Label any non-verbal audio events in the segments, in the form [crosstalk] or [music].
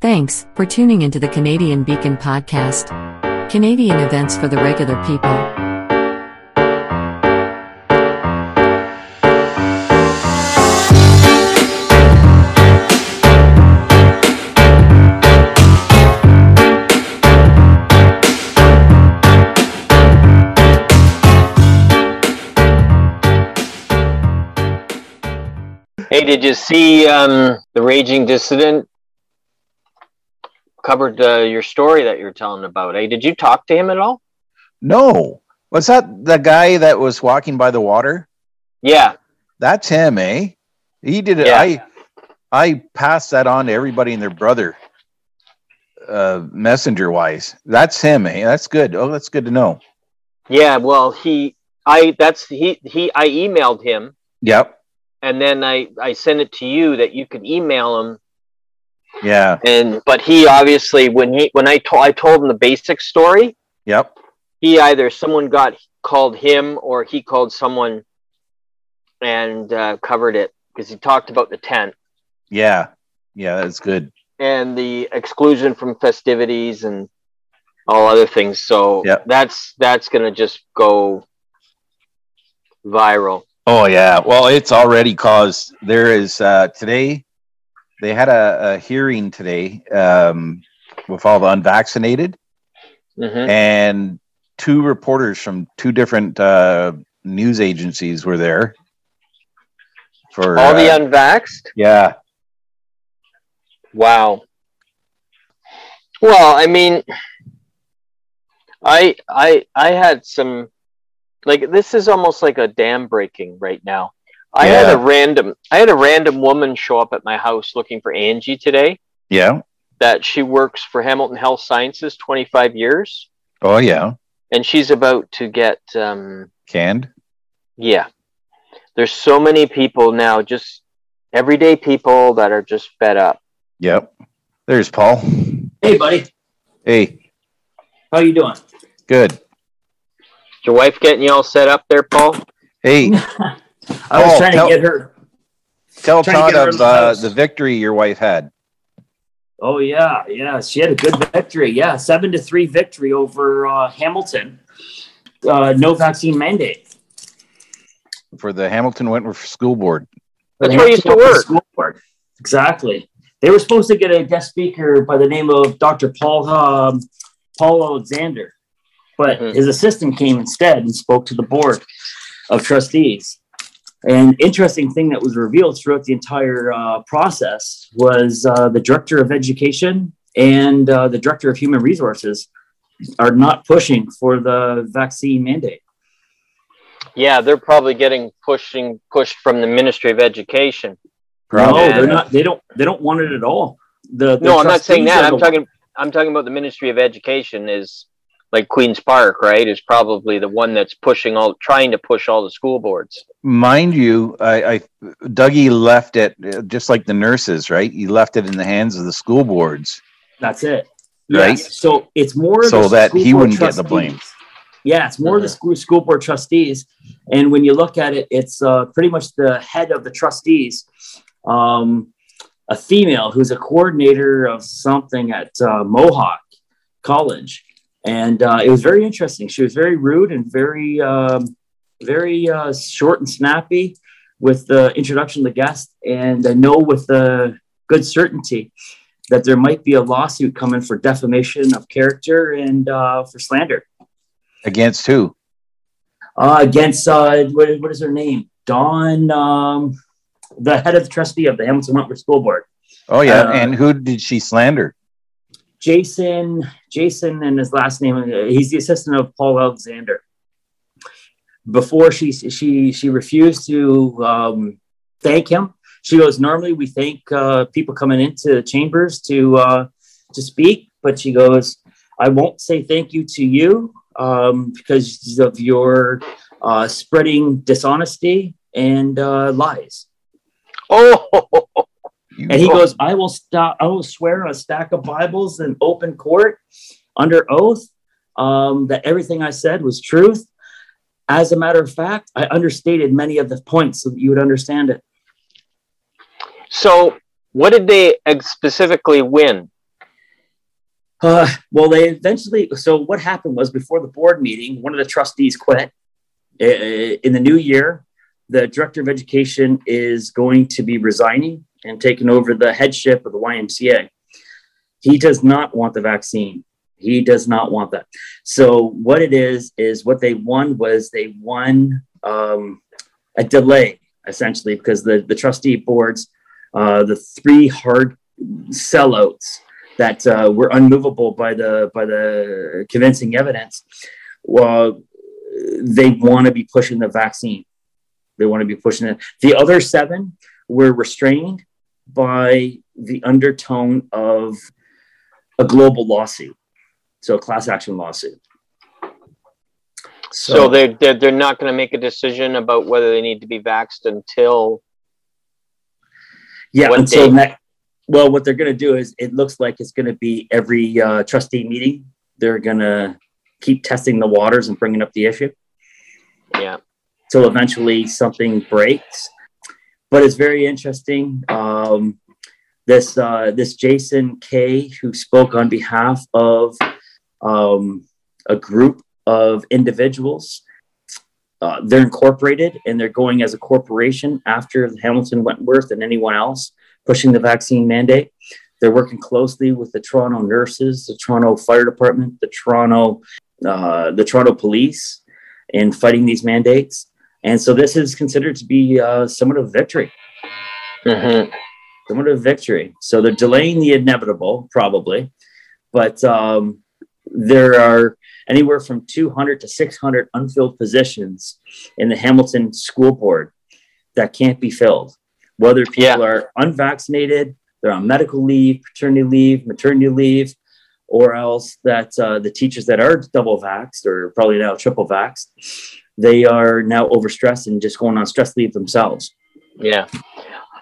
Thanks for tuning into the Canadian Beacon podcast. Canadian events for the regular people. Hey, did you see um, the Raging Dissident covered uh, your story that you're telling about? Hey, did you talk to him at all? No. Was that the guy that was walking by the water? Yeah, That's him, eh? He did it. Yeah. I I passed that on to everybody and their brother, uh, messenger wise. That's him, eh? That's good. Oh, that's good to know. yeah. Well, he, I, that's he, he. I emailed him, Yep. and then I, I sent it to you that you could email him. Yeah. And but he obviously when he when I told I told him the basic story, Yep. he either someone got called him or he called someone and uh, covered it because he talked about the tent Yeah. Yeah. That's good. and the exclusion from festivities and all other things. So Yep. that's that's gonna just go viral. Oh yeah. Well, it's already caused. There is uh, today. They had a, a hearing today um, with all the unvaccinated, hmm and two reporters from two different uh, news agencies were there. For All the uh, unvaxxed. yeah, Wow. Well, I mean, I I I had some like this is almost like a dam breaking right now. I had a random I had a random woman show up at my house looking for Angie today. yeah. That she works for Hamilton Health Sciences 25 years, Oh yeah. and she's about to get um, Canned. yeah. There's so many people now, just everyday people that are just fed up. Yep. There's Paul. Hey, buddy. Hey, How you doing? good. Is your wife getting you all set up there, Paul? Hey, [laughs] I was Paul, trying tell- to get her. tell Todd her of the uh, the victory your wife had. Oh yeah, yeah. She had a good victory. Yeah, seven to three victory over uh, Hamilton. Uh, no vaccine mandate. for the Hamilton Wentworth School Board. That's where I used to work. School Board. Exactly. They were supposed to get a guest speaker by the name of Dr. Paul um, Paul Alexander, but Mhm. his assistant came instead and spoke to the board of trustees. An interesting thing that was revealed throughout the entire uh, process was uh, the director of education and uh, the director of human resources are not pushing for the vaccine mandate. Yeah, they're probably getting pushing pushed from the Ministry of Education. Probably. No, they're not. They don't. They don't want it at all. The, the no, I'm not saying that. I'm talking. I'm talking about the Ministry of Education is like Queens Park, right? Is probably the one that's pushing all, trying to push all the school boards. Mind you, I, I Dougie left it uh, just like the nurses, right? He left it in the hands of the school boards. That's it. Right. Yes. So it's more So the that he wouldn't get the blame. Yeah, it's more the Mhm. school school board trustees, and when you look at it, it's uh, pretty much the head of the trustees, um, a female who's a coordinator of something at uh, Mohawk College, and uh, it was very interesting. She was very rude and very um, very uh, short and snappy with the introduction of the guest, and I know with the good certainty that there might be a lawsuit coming for defamation of character and uh, for slander Against who? uh, against uh, what, what is her name? Dawn, um, the head of the trustee of the Hamilton Wentworth School Board. Oh yeah, Uh, and who did she slander? Jason, Jason, and his last name. uh, He's the assistant of Paul Alexander. Before she she she refused to um, thank him. She goes, normally we thank uh, people coming into chambers to uh, to speak, but she goes, I won't say thank you to you um, because of your uh, spreading dishonesty and uh, lies. Oh, [laughs] You- And he goes, I will stop, I will swear on a stack of Bibles in open court under oath um, that everything I said was truth. As a matter of fact, I understated many of the points so that you would understand it. so what did they specifically win? Uh, well, they eventually. So what happened was before the board meeting, one of the trustees quit. In the new year, the director of education is going to be resigning and taking over the headship of the YMCA. He does not want the vaccine. He does not want that. So what it is is what they won was they won um, a delay essentially because the the trustee boards, uh, the three hard sellouts that uh, were unmovable by the by the convincing evidence. Well, they want to be pushing the vaccine. They want to be pushing it. The other seven were restrained by the undertone of a global lawsuit, so a class action lawsuit. So, so they're, they're they're not going to make a decision about whether they need to be vaxxed until yeah until next. Well, what they're going to do is it looks like it's going to be every uh, trustee meeting. They're going to keep testing the waters and bringing up the issue. Yeah. Till eventually something breaks. But it's very interesting. Um, this uh, this Jason Kay, who spoke on behalf of um, a group of individuals. Uh, they're incorporated and they're going as a corporation after Hamilton Wentworth and anyone else pushing the vaccine mandate. They're working closely with the Toronto nurses, the Toronto Fire Department, the Toronto, uh, the Toronto Police, in fighting these mandates. And so this is considered to be uh, somewhat of a victory. Mm-hmm. Somewhat of a victory. So they're delaying the inevitable, probably, but um, there are anywhere from 200 to 600 unfilled positions in the Hamilton School Board that can't be filled. Whether people yeah. are unvaccinated, they're on medical leave, paternity leave, maternity leave, or else that uh, the teachers that are double vaxxed or probably now triple vaxxed, they are now overstressed and just going on stress leave themselves. Yeah.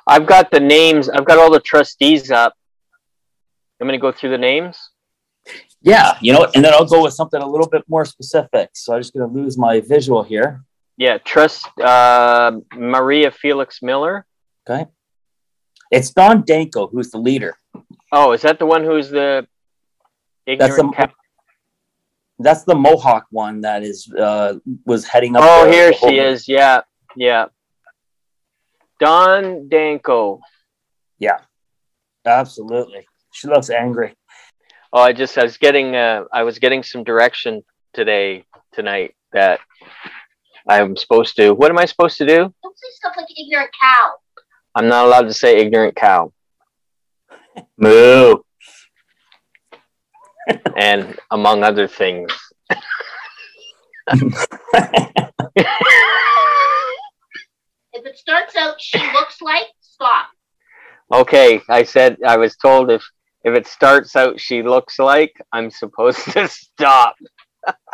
I've got the names, I've got all the trustees up. I'm going to go through the names. Yeah, you know, and then I'll go with something a little bit more specific. So I'm just going to lose my visual here. Yeah, trust uh, Maria Felix Miller. Okay. It's Dawn Danko who's the leader. Oh, is that the one who's the that's the, cap- that's the Mohawk one that is uh, was heading up. Oh, the, here the she is. Yeah, yeah. Dawn Danko. Yeah, absolutely. She looks angry. Oh, I just I was getting uh, I was getting some direction today tonight that I'm supposed to. What am I supposed to do? Don't say stuff like ignorant cow. I'm not allowed to say ignorant cow. [laughs] Moo. And among other things. if it starts out she looks like, stop. Okay, I said I was told if if it starts out she looks like, I'm supposed to stop.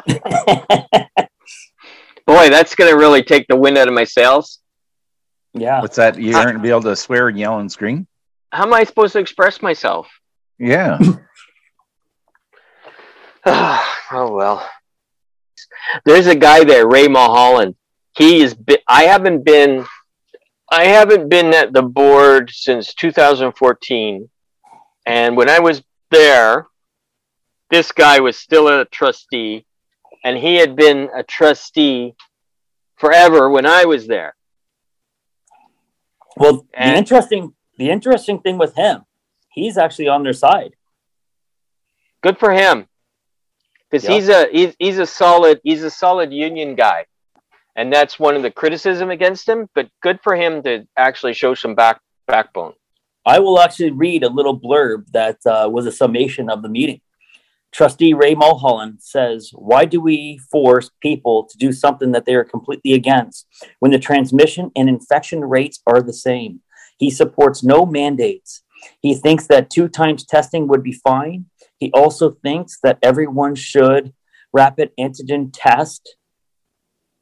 [laughs] Boy, that's going to really take the wind out of my sails. Yeah. What's that? You aren't going to be able to swear and yell and scream? How am I supposed to express myself? Yeah. [laughs] [sighs] oh well. There's a guy there, Ray Mulholland. He is. I haven't been. I haven't been at the board since 2014, and when I was there, this guy was still a trustee, and he had been a trustee forever when I was there. Well, and, the interesting the interesting thing with him, he's actually on their side. Good for him, because he's a he's, he's a solid he's a solid union guy, and that's one of the criticism against him. But good for him to actually show some back backbone. I will actually read a little blurb that uh, was a summation of the meeting. Trustee Ray Mulholland says, Why do we force people to do something that they are completely against when the transmission and infection rates are the same? He supports no mandates. He thinks that two times testing would be fine. He also thinks that everyone should rapid antigen test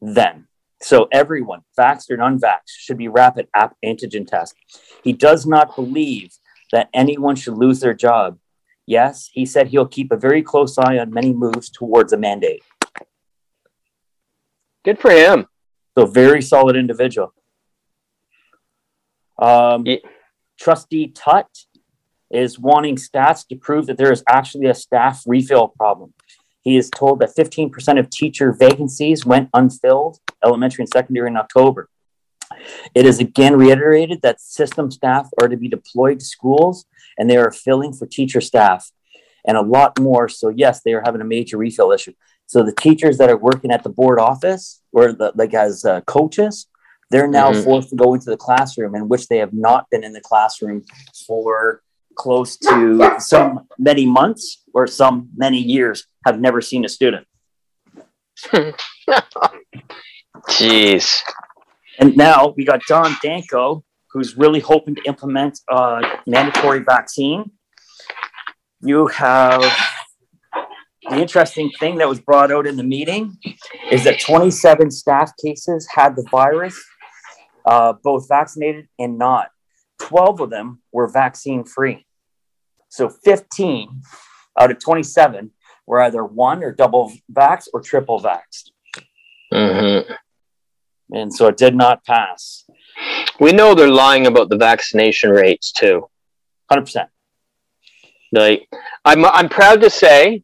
then. So everyone, vaxxed or unvaxxed, should be rapid antigen test. He does not believe that anyone should lose their job. Yes, he said he'll keep a very close eye on many moves towards a mandate. Good for him. So very solid individual. Um, yeah. Trustee Tut is wanting stats to prove that there is actually a staff refill problem. He is told that 15% of teacher vacancies went unfilled, elementary and secondary, in October. It is again reiterated that system staff are to be deployed to schools and they are filling for teacher staff and a lot more. So, yes, they are having a major refill issue. So, the teachers that are working at the board office or the, like as uh, coaches, they're now Mhm. forced to go into the classroom in which they have not been in the classroom for close to some many months or some many years have never seen a student. [laughs] Jeez. And now we got Dawn Danko, who's really hoping to implement a mandatory vaccine. You have the interesting thing that was brought out in the meeting is that 27 staff cases had the virus, uh, both vaccinated and not. 12 of them were vaccine free. So 15 out of 27 were either one or double vax or triple vaxxed. hmm And so it did not pass. We know they're lying about the vaccination rates too. 100%. Like, I'm I'm proud to say,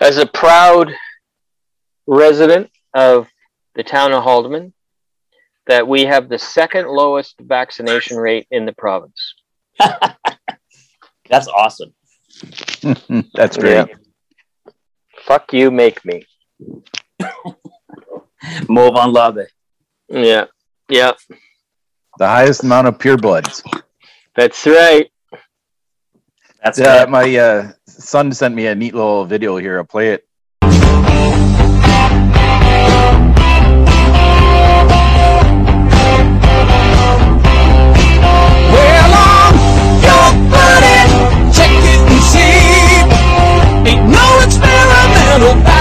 as a proud resident of the town of Haldimand, that we have the second lowest vaccination rate in the province. [laughs] That's awesome. [laughs] That's great. Fuck you, make me. [laughs] Move on, love it. Yeah, yeah, The highest amount of purebloods. that's right. That's Yeah, good. my uh, son sent me a neat little video here. I'll play it. Experimental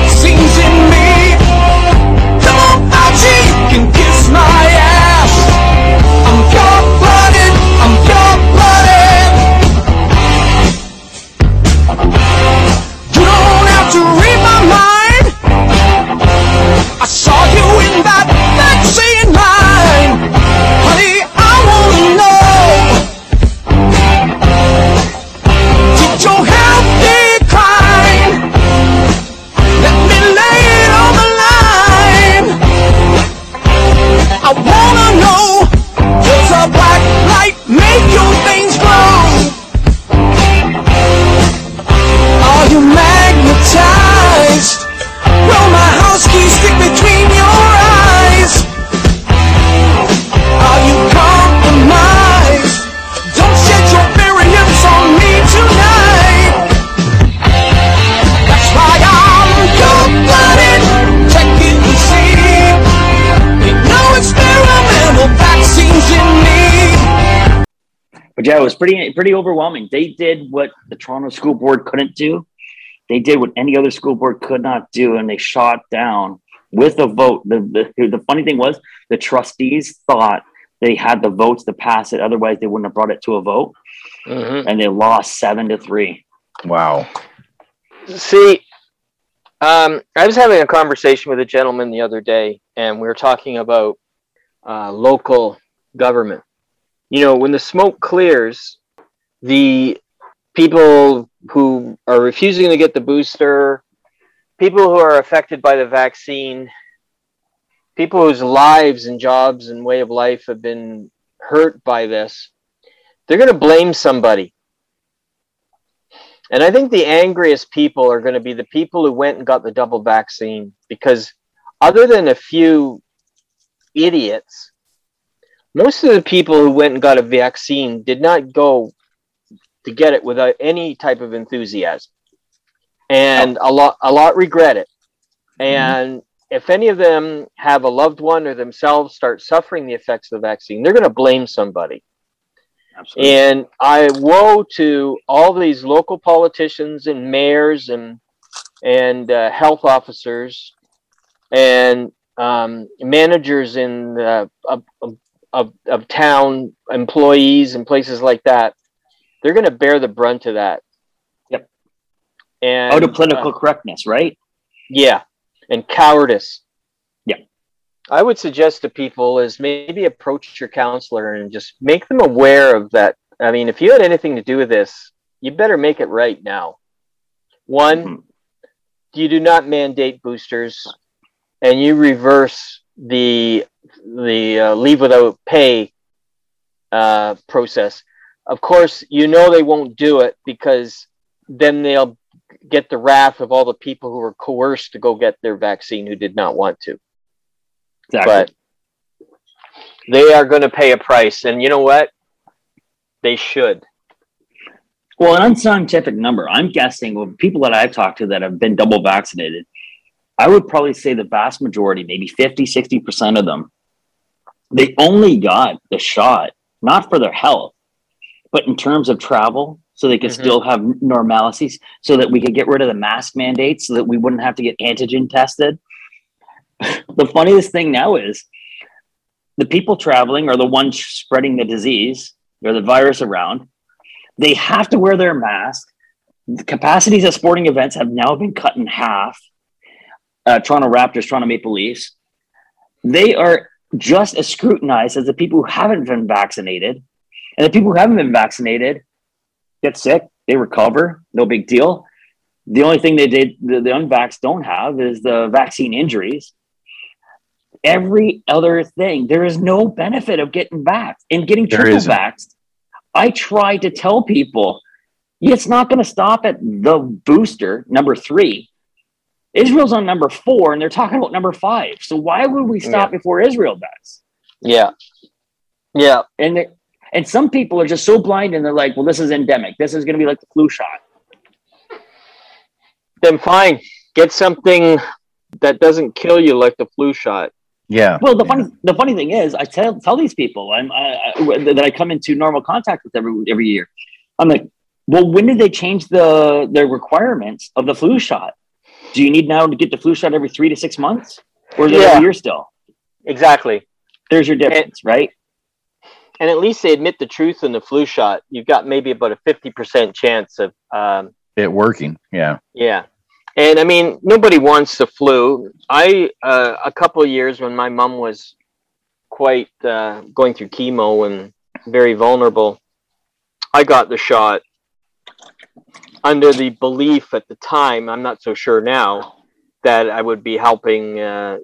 But yeah, it was pretty pretty overwhelming. They did what the Toronto School Board couldn't do. They did what any other school board could not do, and they shot down with a vote. The, the the funny thing was the trustees thought they had the votes to pass it. Otherwise, they wouldn't have brought it to a vote, hmm and they lost seven to three. Wow. See, um, I was having a conversation with a gentleman the other day, and we were talking about uh, local government. You know, when the smoke clears, the people who are refusing to get the booster, people who are affected by the vaccine, people whose lives and jobs and way of life have been hurt by this, they're going to blame somebody. And I think the angriest people are going to be the people who went and got the double vaccine because, other than a few idiots, most of the people who went and got a vaccine did not go to get it without any type of enthusiasm, and a lot a lot regret it. And if any of them have a loved one or themselves start suffering the effects of the vaccine, they're going to blame somebody. Absolutely. And I woe to all these local politicians and mayors and and uh, health officers and um, managers in uh, of, of town employees and places like that. They're going to bear the brunt of that. Yep. And Out of political uh, correctness, right? yeah, and cowardice. Yeah. I would suggest to people is maybe approach your counselor and just make them aware of that I mean, if you had anything to do with this, you better make it right now. One, Mhm. you do not mandate boosters, and you reverse the the uh, leave without pay uh, process. Of course, you know they won't do it because then they'll get the wrath of all the people who were coerced to go get their vaccine who did not want to. Exactly. But they are going to pay a price, and you know what? They should. Well, an unscientific number. I'm guessing with people that I've talked to that have been double vaccinated, I would probably say the vast majority, maybe 50, 60% of them, they only got the shot, not for their health, but in terms of travel, so they could Mhm. still have normalities, so that we could get rid of the mask mandates, so that we wouldn't have to get antigen tested. [laughs] the funniest thing now is the people traveling are the ones spreading the disease or the virus around they have to wear their mask. The capacities at sporting events have now been cut in half. Uh, Toronto Raptors, Toronto Maple Leafs, they are just as scrutinized as the people who haven't been vaccinated. And the people who haven't been vaccinated get sick, they recover, no big deal. The only thing they did, the, the unvaxxed don't have is the vaccine injuries. Every other thing, there is no benefit of getting vaxxed and getting There triple isn't. vaxxed. I try to tell people it's not going to stop at the booster, number three. Israel's on number four, and they're talking about number five. So why would we stop before Israel does? Yeah. Yeah. And they, and some people are just so blind, and they're like, "Well, this is endemic. This is going to be like the flu shot." Then fine. Get something that doesn't kill you like the flu shot. Yeah. Well, the funny the funny thing is, I tell tell these people I'm I, I, that I come into normal contact with every every year. I'm like, well, when did they change the the requirements of the flu shot? Do you need now to get the flu shot every three to six months, or is it Yeah. every year still? Exactly. There's your difference, right? And at least they admit the truth in the flu shot. You've got maybe about a 50% chance of, um, It working. Yeah. yeah. And I mean, nobody wants the flu. I, uh, a couple of years when my mom was quite uh, going through chemo and very vulnerable, I got the shot under the belief at the time, I'm not so sure now, that I would be helping uh,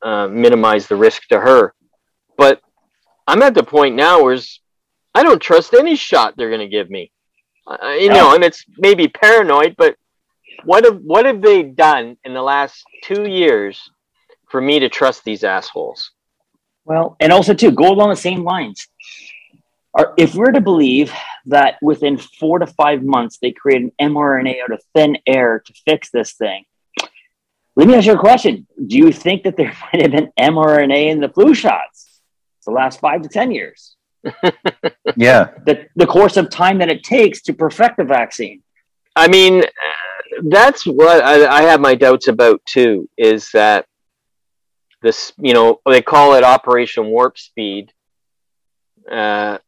uh, minimize the risk to her. But I'm at the point now where I don't trust any shot they're going to give me. Uh, you know, and it's maybe paranoid, but what have what have they done in the last two years for me to trust these assholes? Well, and also too, go along the same lines. Are, if we're to believe that within four to five months they create an mRNA out of thin air to fix this thing, let me ask you a question: Do you think that there [laughs] might have been mRNA in the flu shots the last five to ten years? [laughs] Yeah. The the course of time that it takes to perfect the vaccine. I mean, uh, that's what I, I have my doubts about too. Is that this? You know, they call it Operation Warp Speed. Uh,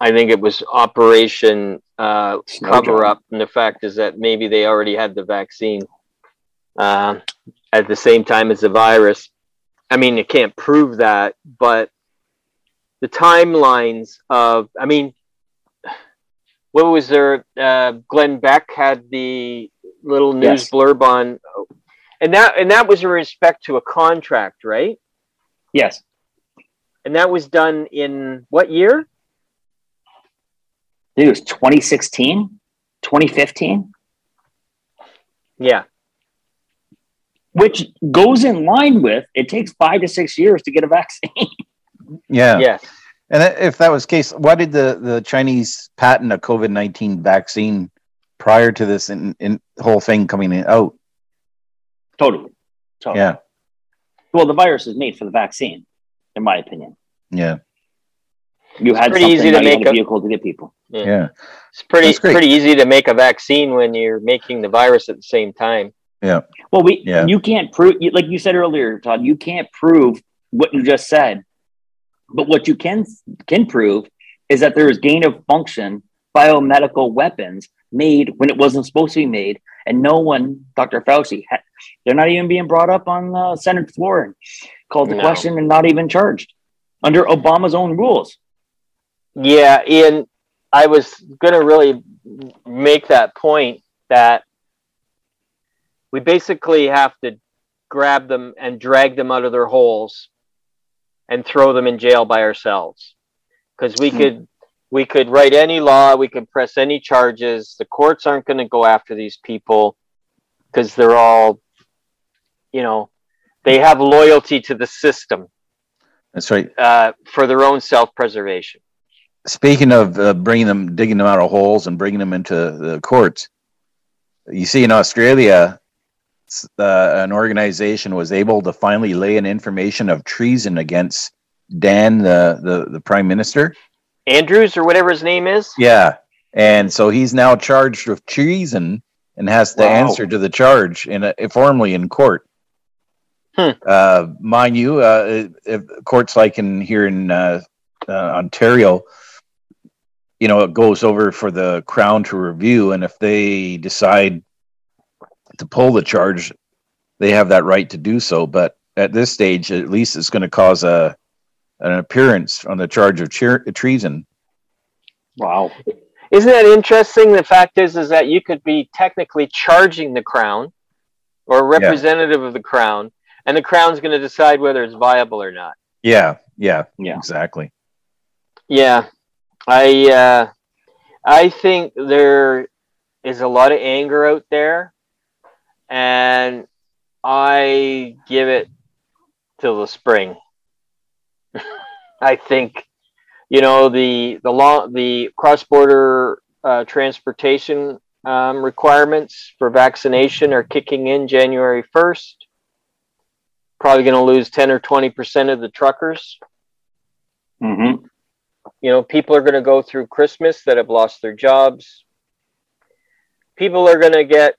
I think it was Operation uh, Cover. Up, and the fact is that maybe they already had the vaccine uh, at the same time as the virus. I mean, you can't prove that, but the timelines of, I mean, what was there? Uh, Glenn Beck had the little news Yes. blurb on, and that and that was in respect to a contract, right? Yes, And that was done in what year? I think it was 2016, 2015. Yeah, which goes in line with it takes five to six years to get a vaccine. [laughs] Yeah. Yeah. And if that was the case, why did the, the Chinese patent a COVID 19 vaccine prior to this in, in whole thing coming in, out? totally. totally. Yeah. Well, the virus is made for the vaccine, in my opinion. Yeah. You had pretty easy to now you had make a a- vehicle to get people. Yeah. It's pretty pretty easy to make a vaccine when you're making the virus at the same time. Yeah. Well, we Yeah. you can't prove like you said earlier, Todd. You can't prove what you just said, but what you can can prove is that there is gain of function biomedical weapons made when it wasn't supposed to be made, and no one, Dr. Fauci, ha- they're not even being brought up on the Senate floor and called to No. question and not even charged under Obama's own rules. Yeah, Ian. I was going to really make that point that we basically have to grab them and drag them out of their holes and throw them in jail by ourselves because we Hmm. could we could write any law we could press any charges the courts aren't going to go after these people because they're all you know they have loyalty to the system That's right. uh, for their own self-preservation Speaking of uh, bringing them, digging them out of holes and bringing them into the courts, you see in Australia, uh, an organization was able to finally lay an information of treason against Dan, the, the, the prime minister. andrews or whatever his name is Yeah. And so he's now charged with treason and has to Wow. answer to the charge in a, formally in court. Hmm. Uh, mind you, uh, if courts like in here in uh, uh, Ontario, you know, it goes over for the crown to review, and if they decide to pull the charge, they have that right to do so. But at this stage, at least it's going to cause a an appearance on the charge of cheer- treason. Wow. Isn't that interesting? The fact is, is that you could be technically charging the crown or a representative of the crown, and the crown's going to decide whether it's viable or not. Yeah, yeah, Yeah. exactly. Yeah, I uh, I think there is a lot of anger out there, and I give it till the spring. [laughs] I think, you know, the the law, the cross border uh, transportation um, requirements for vaccination are kicking in January first. Probably going to lose ten or twenty percent of the truckers Mm-hmm. You know people are going to go through christmas that have lost their jobs people are going to get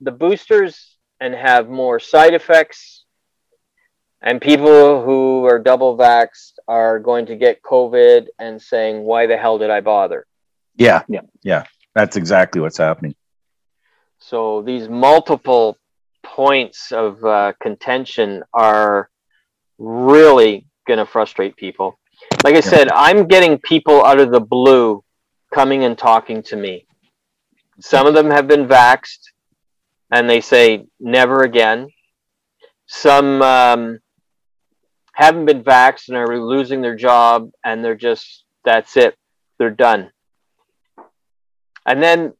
the boosters and have more side effects and people who are double vaxxed are going to get covid and saying why the hell did i bother Yeah, Yeah. yeah. That's exactly what's happening. so these multiple points of uh, contention are really going to frustrate people like i said i'm getting people out of the blue coming and talking to me. Some of them have been vaxxed and they say never again. Some um, haven't been vaxxed and are losing their job and they're just that's it. They're done. And then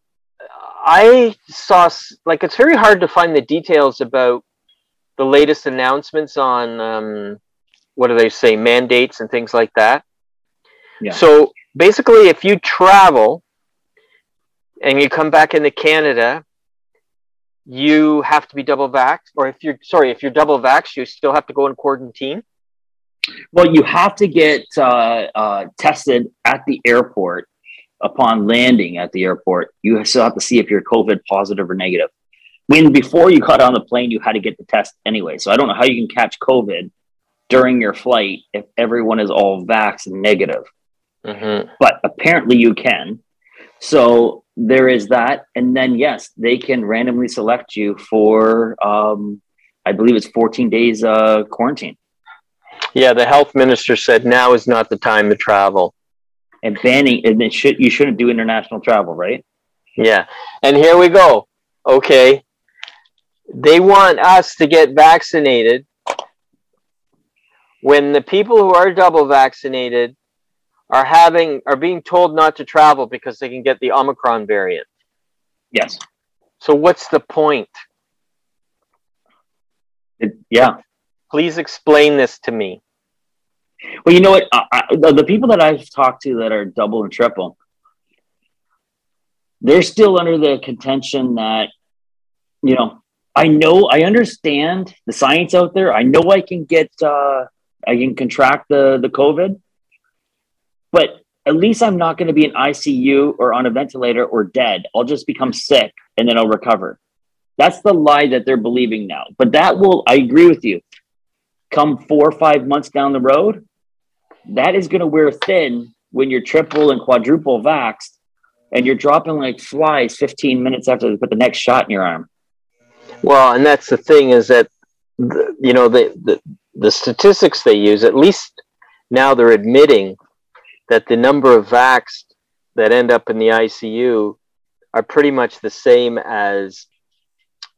I saw like it's very hard to find the details about the latest announcements on um, what do they say mandates and things like that. Yeah. So basically, if you travel and you come back into Canada, you have to be double vaxxed, or if you're sorry, if you're double vaxxed, you still have to go in quarantine. Well, you have to get uh, uh, tested at the airport upon landing at the airport. You still have to see if you're COVID positive or negative. When before you got on the plane, you had to get the test anyway. So I don't know how you can catch COVID during your flight if everyone is all vax negative. Mm-hmm. but apparently you can. So there is that, and then yes, they can randomly select you for, um, I believe it's 14 days uh, quarantine Yeah, the health minister said now is not the time to travel. and banning, and it should you shouldn't do international travel, right? Yeah. And here we go. Okay. They want us to get vaccinated when the people who are double vaccinated are having are being told not to travel because they can get the Omicron variant. Yes. So what's the point? It- yeah. Please explain this to me. Well, you know what? I, I, the, the people that I've talked to that are double and triple, they're still under the contention that, you know, I know, I understand the science out there. I know I can get, uh, I can contract the the COVID, but at least I'm not going to be in ICU or on a ventilator or dead. I'll just become sick and then I'll recover. That's the lie that they're believing now. But that will, I agree with you. Come four or five months down the road, that is going to wear thin when you're triple and quadruple vaxxed and you're dropping like flies 15 minutes after they put the next shot in your arm. Well, and that's the thing is that you know the, the the statistics they use at least now they're admitting that the number of vaxxed that end up in the ICU are pretty much the same as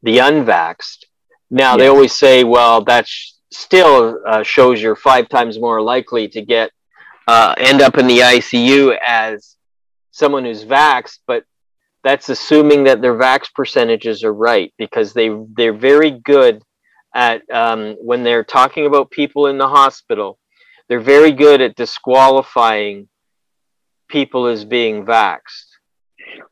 the unvaxxed. Now they always say, well, that sh- still uh, shows you're five times more likely to get uh, end up in the ICU as someone who's vaxxed, but that's assuming that their vax percentages are right because they they're very good at um, when they're talking about people in the hospital. They're very good at disqualifying people as being vaxxed.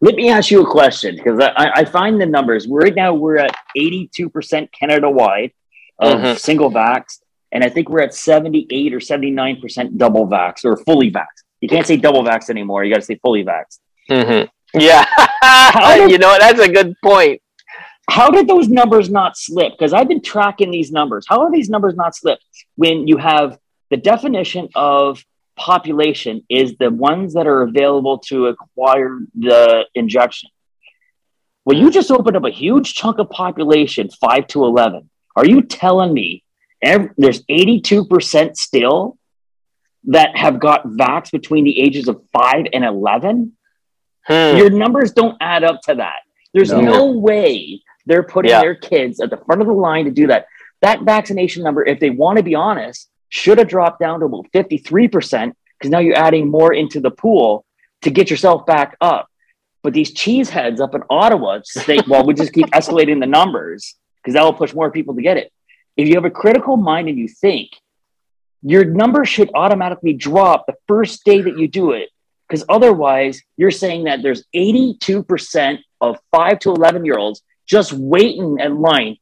Let me ask you a question because I, I- find the numbers. Right now, we're at 82% Canada wide of Mhm. single vax, and I think we're at 78 or 79% double vax or fully vax. You can't say double vax anymore. You got to say fully vax. Mm-hmm. Yeah, [laughs] you know? That's a good point. How did those numbers not slip? Because I've been tracking these numbers. How are these numbers not slip when you have the definition of population is the ones that are available to acquire the injection? Well, you just opened up a huge chunk of population, five to 11. Are you telling me ev- there's 82% still that have got vax between the ages of five and 11? Hmm. Your numbers don't add up to that. There's No. no, way they're putting Yeah. their kids at the front of the line to do that. That vaccination number, if they want to be honest, should have dropped down to about 53% because now you're adding more into the pool to get yourself back up. But these cheeseheads up in Ottawa say, well, we just keep [laughs] escalating the numbers because that will push more people to get it. If you have a critical mind and you think, your number should automatically drop the first day that you do it because otherwise you're saying that there's 82% of 5 to 11 year olds just waiting in line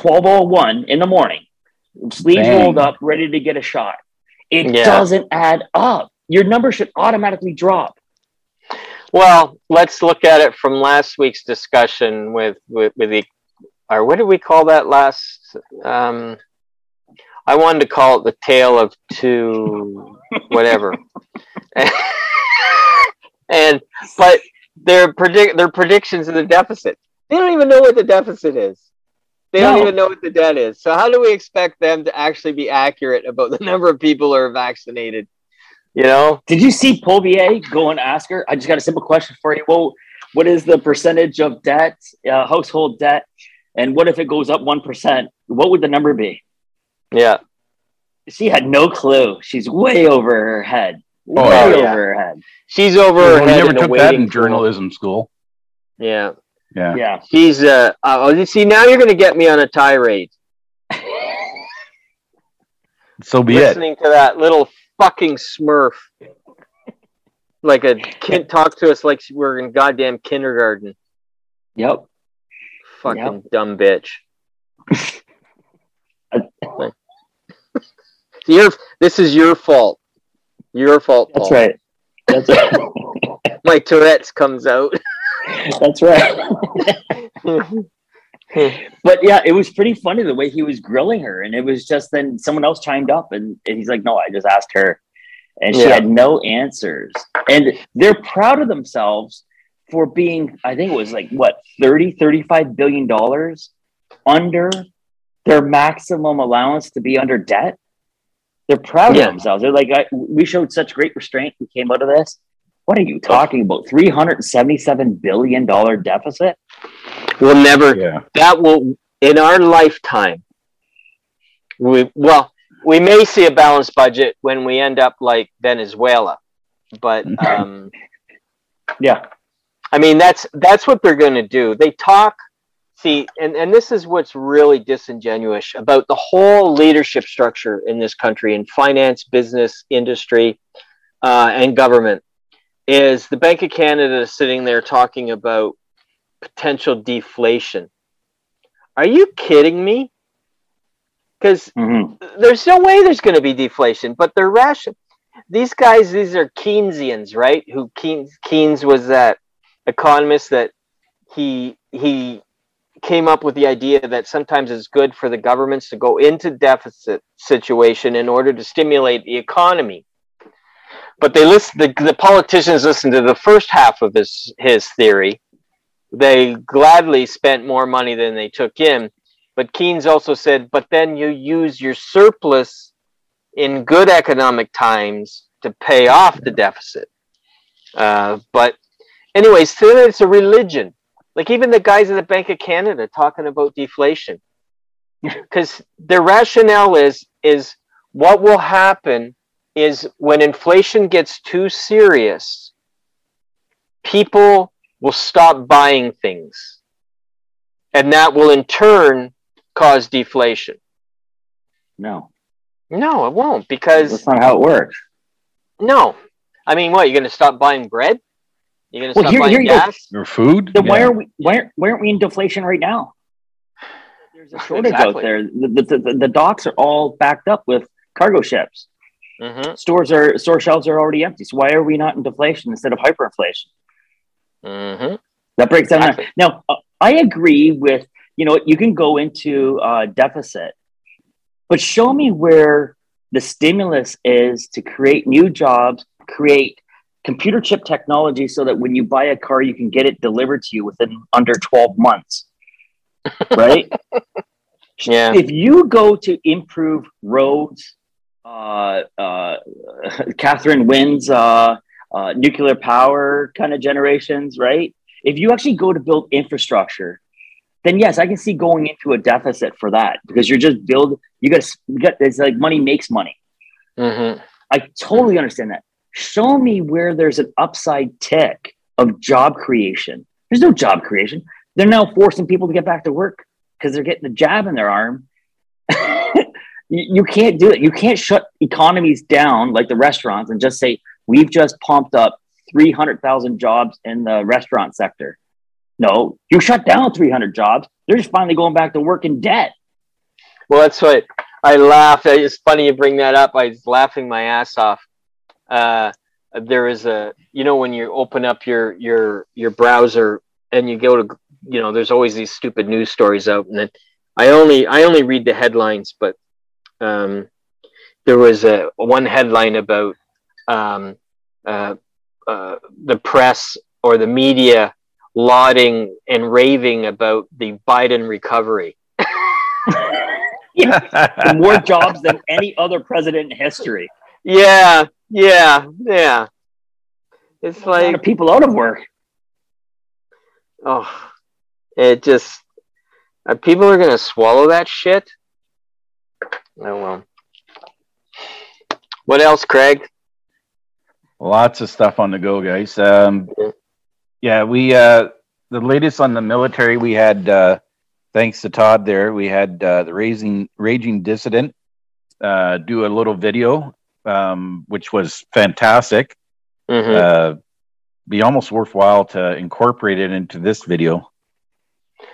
1201 in the morning sleeves Bang. rolled up ready to get a shot it Yeah. doesn't add up your number should automatically drop Well, let's look at it from last week's discussion with with, with the, or what did we call that last? Um, I wanted to call it the tale of two, whatever. [laughs] and but their predict their predictions of the deficit. They don't even know what the deficit is. They don't even know what the debt is. So how do we expect them to actually be accurate about the [laughs] number of people who are vaccinated? You know, did you see Poilievre go and ask her i just got a simple question for you well what is the percentage of debt uh, household debt and what if it goes up 1% what would the number be yeah. she had no clue she's way over her head Oh, way yeah. over her head She's over Well, her we head never in took that in pool. journalism school. Yeah. Yeah. yeah She's uh oh you see now you're gonna get me on a tirade. [laughs] So be it. listening to that little fucking smurf. Like a kid talk to us like we're in goddamn kindergarten. yep Fucking dumb bitch. [laughs] your this is your fault. Your fault, That's Paul. right. That's right. [laughs] My Tourette's comes out. That's right. [laughs] but yeah, it was pretty funny the way he was grilling her, and it was just then someone else chimed up, and, and he's like, "No, I just asked her," and she Yeah. had no answers. And they're proud of themselves for being, I think it was like what 30, 35 billion dollars under their maximum allowance to be under debt. They're proud Yeah. of themselves. They're like, I, we showed such great restraint. We came out of this. What are you talking about? Three hundred seventy-seven billion dollar deficit. we'll never Yeah. that will in our lifetime we well we may see a balanced budget when we end up like venezuela but [laughs] um Yeah, i mean that's that's what they're going to do they talk see and and this is what's really disingenuous about the whole leadership structure in this country in finance business industry uh, and government is the bank of canada is sitting there talking about potential deflation are you kidding me because Mhm. there's no way there's going to be deflation, but they're rational. These guys, these are Keynesians, right? Who Keynes, Keynes was that economist that he he came up with the idea that sometimes it's good for the governments to go into deficit situation in order to stimulate the economy. But they listen. The, the politicians listened to the first half of his his theory. They gladly spent more money than they took in. But Keynes also said, but then you use your surplus in good economic times to pay off the deficit. Uh, but, anyways, them it's a religion. Like even the guys at the Bank of Canada talking about deflation, [laughs] because their rationale is is what will happen is when inflation gets too serious, people will stop buying things, and that will in turn cause deflation. No, No, it won't because that's not how it works. no. I mean, what? You're going to stop buying bread? You're going to Well, stop here- buying here gas? Or food? Then why are we why aren't, why aren't we in deflation right now? There's a shortage out there. The, the, the, the docks are all backed up with cargo ships. Mm-hmm. Stores are store shelves are already empty. So why are we not in deflation instead of hyperinflation? Mm-hmm. That breaks down. Exactly. Now, uh, I agree with you know you can go into uh, deficit, but show me where the stimulus is to create new jobs, create computer chip technology, so that when you buy a car, you can get it delivered to you within under twelve months. Right? [laughs] Yeah. if you go to improve roads, [laughs] Kathleen Wynne's uh, uh, nuclear power kind of generations, right? If you actually go to build infrastructure, then yes, I can see going into a deficit for that because you're just build. You got you got it's like money makes money. Mm-hmm. I totally understand that. Show me where there's an upside tick of job creation. There's no job creation. They're now forcing people to get back to work because they're getting the jab in their arm. [laughs] you, can't do it. You can't shut economies down like the restaurants and just say, we've just pumped up 300,000 jobs in the restaurant sector. No, you shut down 300 jobs. They're just finally going back to work in debt. Well, that's what I laugh. It's funny you bring that up. I was laughing my ass off. Uh, there is a, you know, when you open up your your your browser and you go to, you know, there's always these stupid news stories out, and then I only I only read the headlines, but um, there was a one headline about um, uh, uh, the press or the media lauding and raving about the Biden recovery. [laughs] For more jobs than any other president in history. Yeah, yeah, yeah. It's A lot like, of people out of work. oh, it just, uh, people are going to swallow that shit. Oh, well. What else, Craig? Lots of stuff on the go, guys. Um, yeah, we uh, the latest on the military. We had uh, thanks to Todd there. We had uh, the raising raging dissident uh, do a little video, um, which was fantastic. hmm Uh, be almost worthwhile to incorporate it into this video.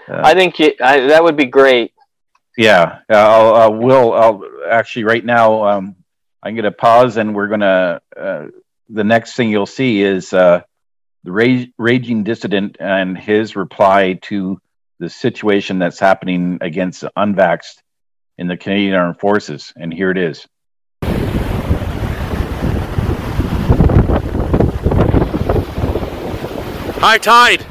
Uh, I think you, I, that would be great. Yeah, I'll, I will. I'll actually right now. Um, I'm going to pause, and we're going to. Uh, the next thing you'll see is uh, the ra- raging dissident and his reply to the situation that's happening against the unvaxxed in the Canadian Armed Forces, and here it is. High tide.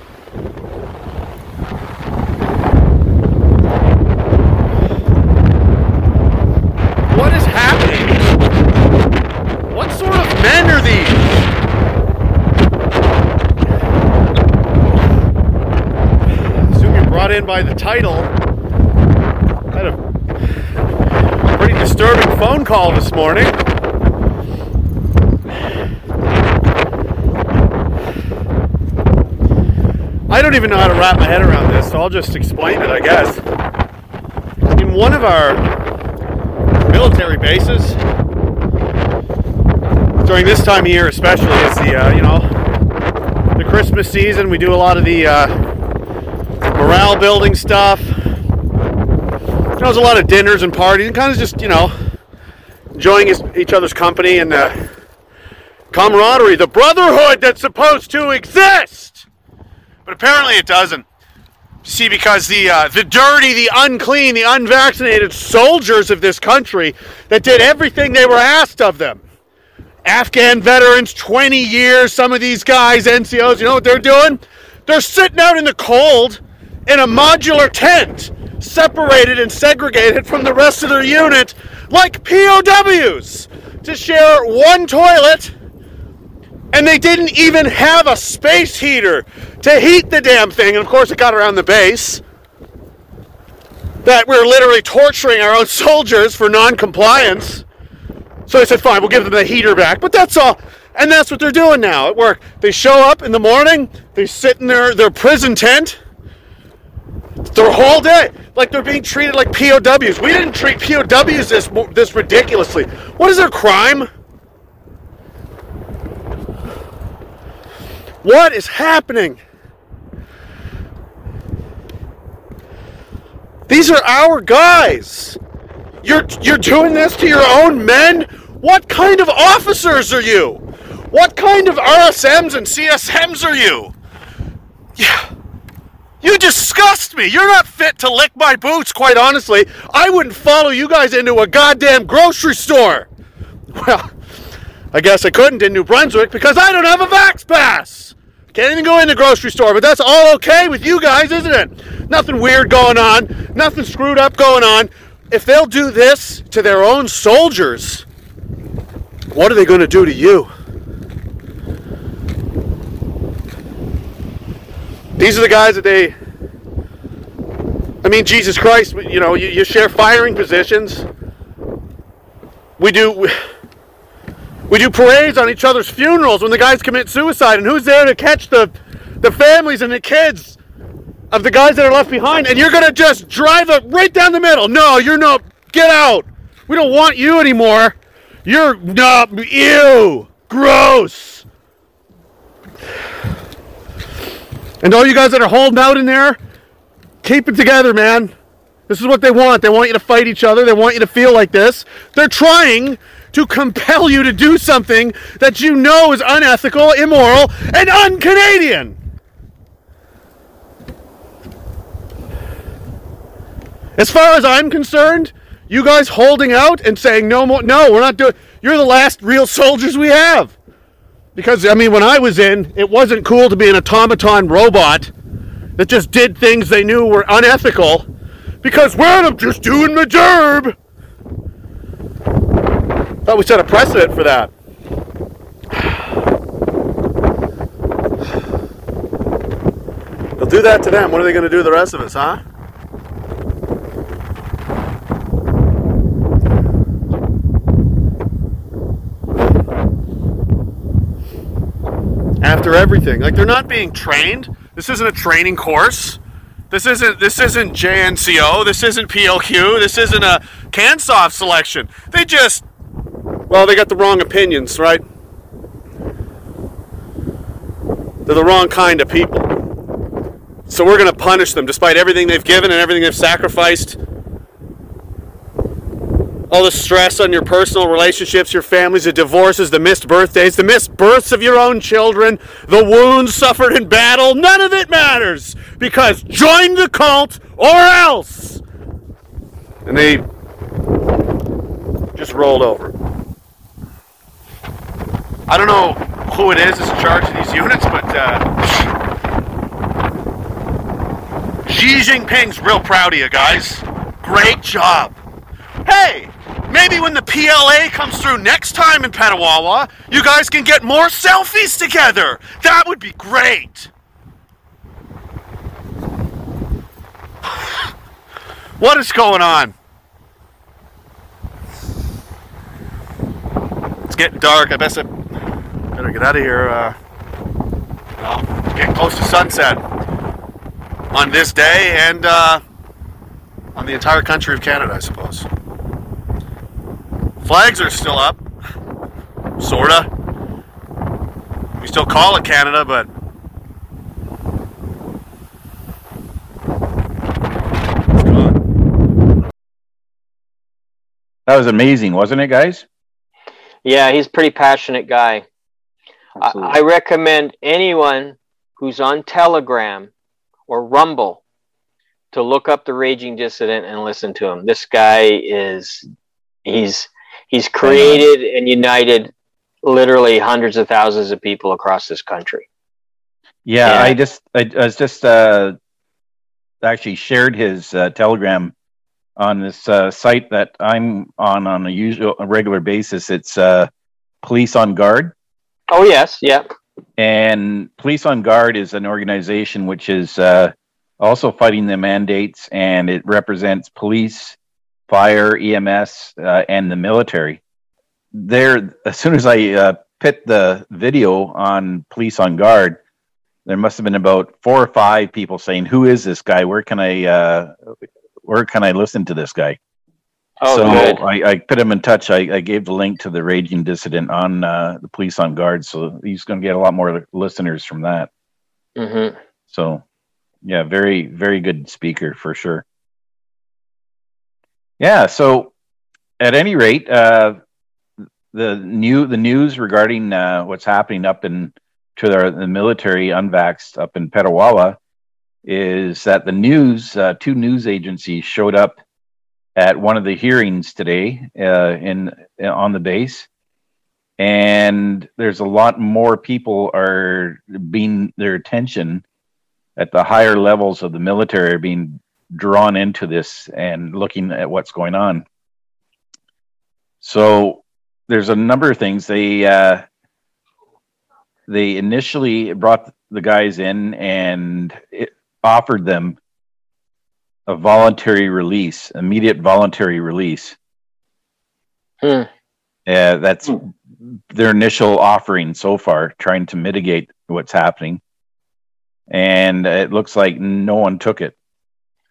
What is happening? What sort of men are these? Assume you're brought by the title. Had a pretty disturbing phone call this morning. I don't even know how to wrap my head around this, so I'll just explain it, I guess. In one of our military bases, during this time of year especially, it's the, uh, you know, the Christmas season. We do a lot of the uh, morale building stuff. Know, there's a lot of dinners and parties and kind of just, you know, enjoying his, each other's company and uh, camaraderie, the brotherhood that's supposed to exist but apparently it doesn't. See, because the uh, the dirty, the unclean, the unvaccinated soldiers of this country that did everything they were asked of them. Afghan veterans, 20 years, some of these guys, NCOs, you know what they're doing? They're sitting out in the cold in a modular tent, separated and segregated from the rest of their unit, like POWs, to share one toilet And they didn't even have a space heater to heat the damn thing. And of course, it got around the base. That we're literally torturing our own [laughs] soldiers for non compliance. So I said, fine, we'll give them the heater back. But that's all. And that's what they're doing now at work. They show up in the morning, they sit in their, their prison tent their whole day. Like they're being treated like POWs. We didn't treat POWs this, this ridiculously. What is their crime? What is happening? These are our guys. You're you're doing this to your own men? What kind of officers are you? What kind of RSMs and CSMs are you? Yeah. You disgust me. You're not fit to lick my boots, quite honestly. I wouldn't follow you guys into a goddamn grocery store. Well, I guess I couldn't in New Brunswick because I don't have a Vax Pass. Can't even go in the grocery store, but that's all okay with you guys, isn't it? Nothing weird going on, nothing screwed up going on. If they'll do this to their own soldiers, what are they going to do to you? These are the guys that they. I mean, Jesus Christ, you know, you, you share firing positions. We do. We, we do parades on each other's funerals when the guys commit suicide, and who's there to catch the, the families and the kids of the guys that are left behind? And you're gonna just drive it right down the middle. No, you're not. Get out. We don't want you anymore. You're not. Ew. Gross. And all you guys that are holding out in there, keep it together, man. This is what they want. They want you to fight each other. They want you to feel like this. They're trying to compel you to do something that you know is unethical, immoral, and un-Canadian. As far as I'm concerned, you guys holding out and saying no more, no, we're not doing. You're the last real soldiers we have. Because, I mean, when I was in, it wasn't cool to be an automaton robot that just did things they knew were unethical because, well, I'm just doing my job. Thought we set a precedent for that. [sighs] They'll do that to them. What are they going to do to the rest of us, huh? After everything. Like they're not being trained. This isn't a training course. This isn't this isn't JNCO. This isn't PLQ. This isn't a CANSOF selection. They just well, they got the wrong opinions, right? They're the wrong kind of people. So we're going to punish them despite everything they've given and everything they've sacrificed all the stress on your personal relationships, your families, the divorces, the missed birthdays, the missed births of your own children, the wounds suffered in battle, none of it matters because join the cult or else. And they just rolled over. I don't know who it is that's in charge of these units, but uh, Xi Jinping's real proud of you guys. Great job. Hey, Maybe when the PLA comes through next time in Petawawa, you guys can get more selfies together. That would be great. [sighs] what is going on? It's getting dark. I I better get out of here. Uh, well, getting close to sunset on this day and uh, on the entire country of Canada, I suppose. Flags are still up. Sorta. We still call it Canada, but That was amazing, wasn't it, guys? Yeah, he's a pretty passionate guy. I, I recommend anyone who's on Telegram or Rumble to look up the Raging Dissident and listen to him. This guy is he's He's created and united literally hundreds of thousands of people across this country. Yeah. I just I, I was just uh, actually shared his uh, telegram on this uh, site that I'm on on a usual a regular basis. It's uh, Police on Guard. Oh yes, yeah. And Police on Guard is an organization which is uh, also fighting the mandates, and it represents police, fire, EMS, uh, and the military. There, as soon as I uh, put the video on Police on Guard, there must have been about four or five people saying, "Who is this guy? Where can I, uh, where can I listen to this guy?" Oh, so good. I, I put him in touch. I, I gave the link to the Raging Dissident on uh, the Police on Guard, so he's going to get a lot more listeners from that. hmm So, yeah, very very good speaker for sure. Yeah. So, at any rate, uh, the new the news regarding uh, what's happening up in to the, the military unvaxxed up in Petawawa is that the news uh, two news agencies showed up at one of the hearings today uh, in on the base, and there's a lot more people are being their attention at the higher levels of the military are being drawn into this and looking at what's going on. So there's a number of things they uh, they initially brought the guys in and it offered them a voluntary release, immediate voluntary release. Hmm. Uh, that's their initial offering so far, trying to mitigate what's happening. And it looks like no one took it.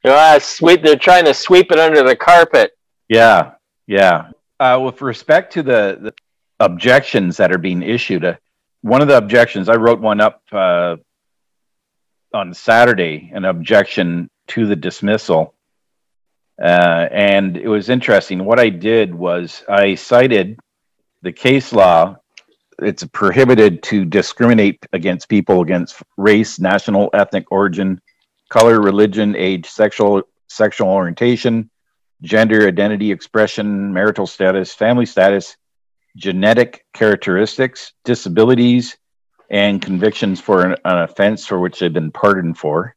Ah, sweep. They're trying to sweep it under the carpet. Yeah, yeah. Uh, with respect to the, the objections that are being issued, uh, one of the objections I wrote one up uh, on Saturday, an objection to the dismissal, uh, and it was interesting. What I did was I cited the case law. It's prohibited to discriminate against people against race, national, ethnic origin, color, religion, age, sexual sexual orientation, gender identity expression, marital status, family status, genetic characteristics, disabilities, and convictions for an, an offense for which they've been pardoned for.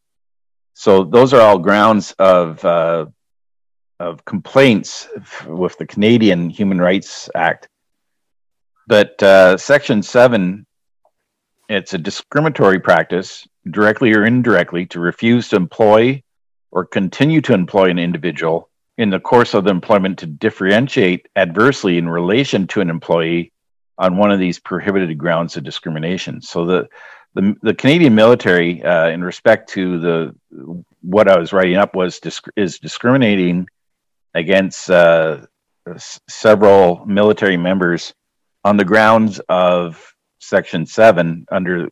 So those are all grounds of uh, of complaints with the Canadian Human Rights Act. But uh, Section Seven, it's a discriminatory practice, directly or indirectly, to refuse to employ or continue to employ an individual in the course of the employment to differentiate adversely in relation to an employee on one of these prohibited grounds of discrimination. So the the, the Canadian military, uh, in respect to the what I was writing up, was disc- is discriminating against uh, s- several military members on the grounds of Section Seven under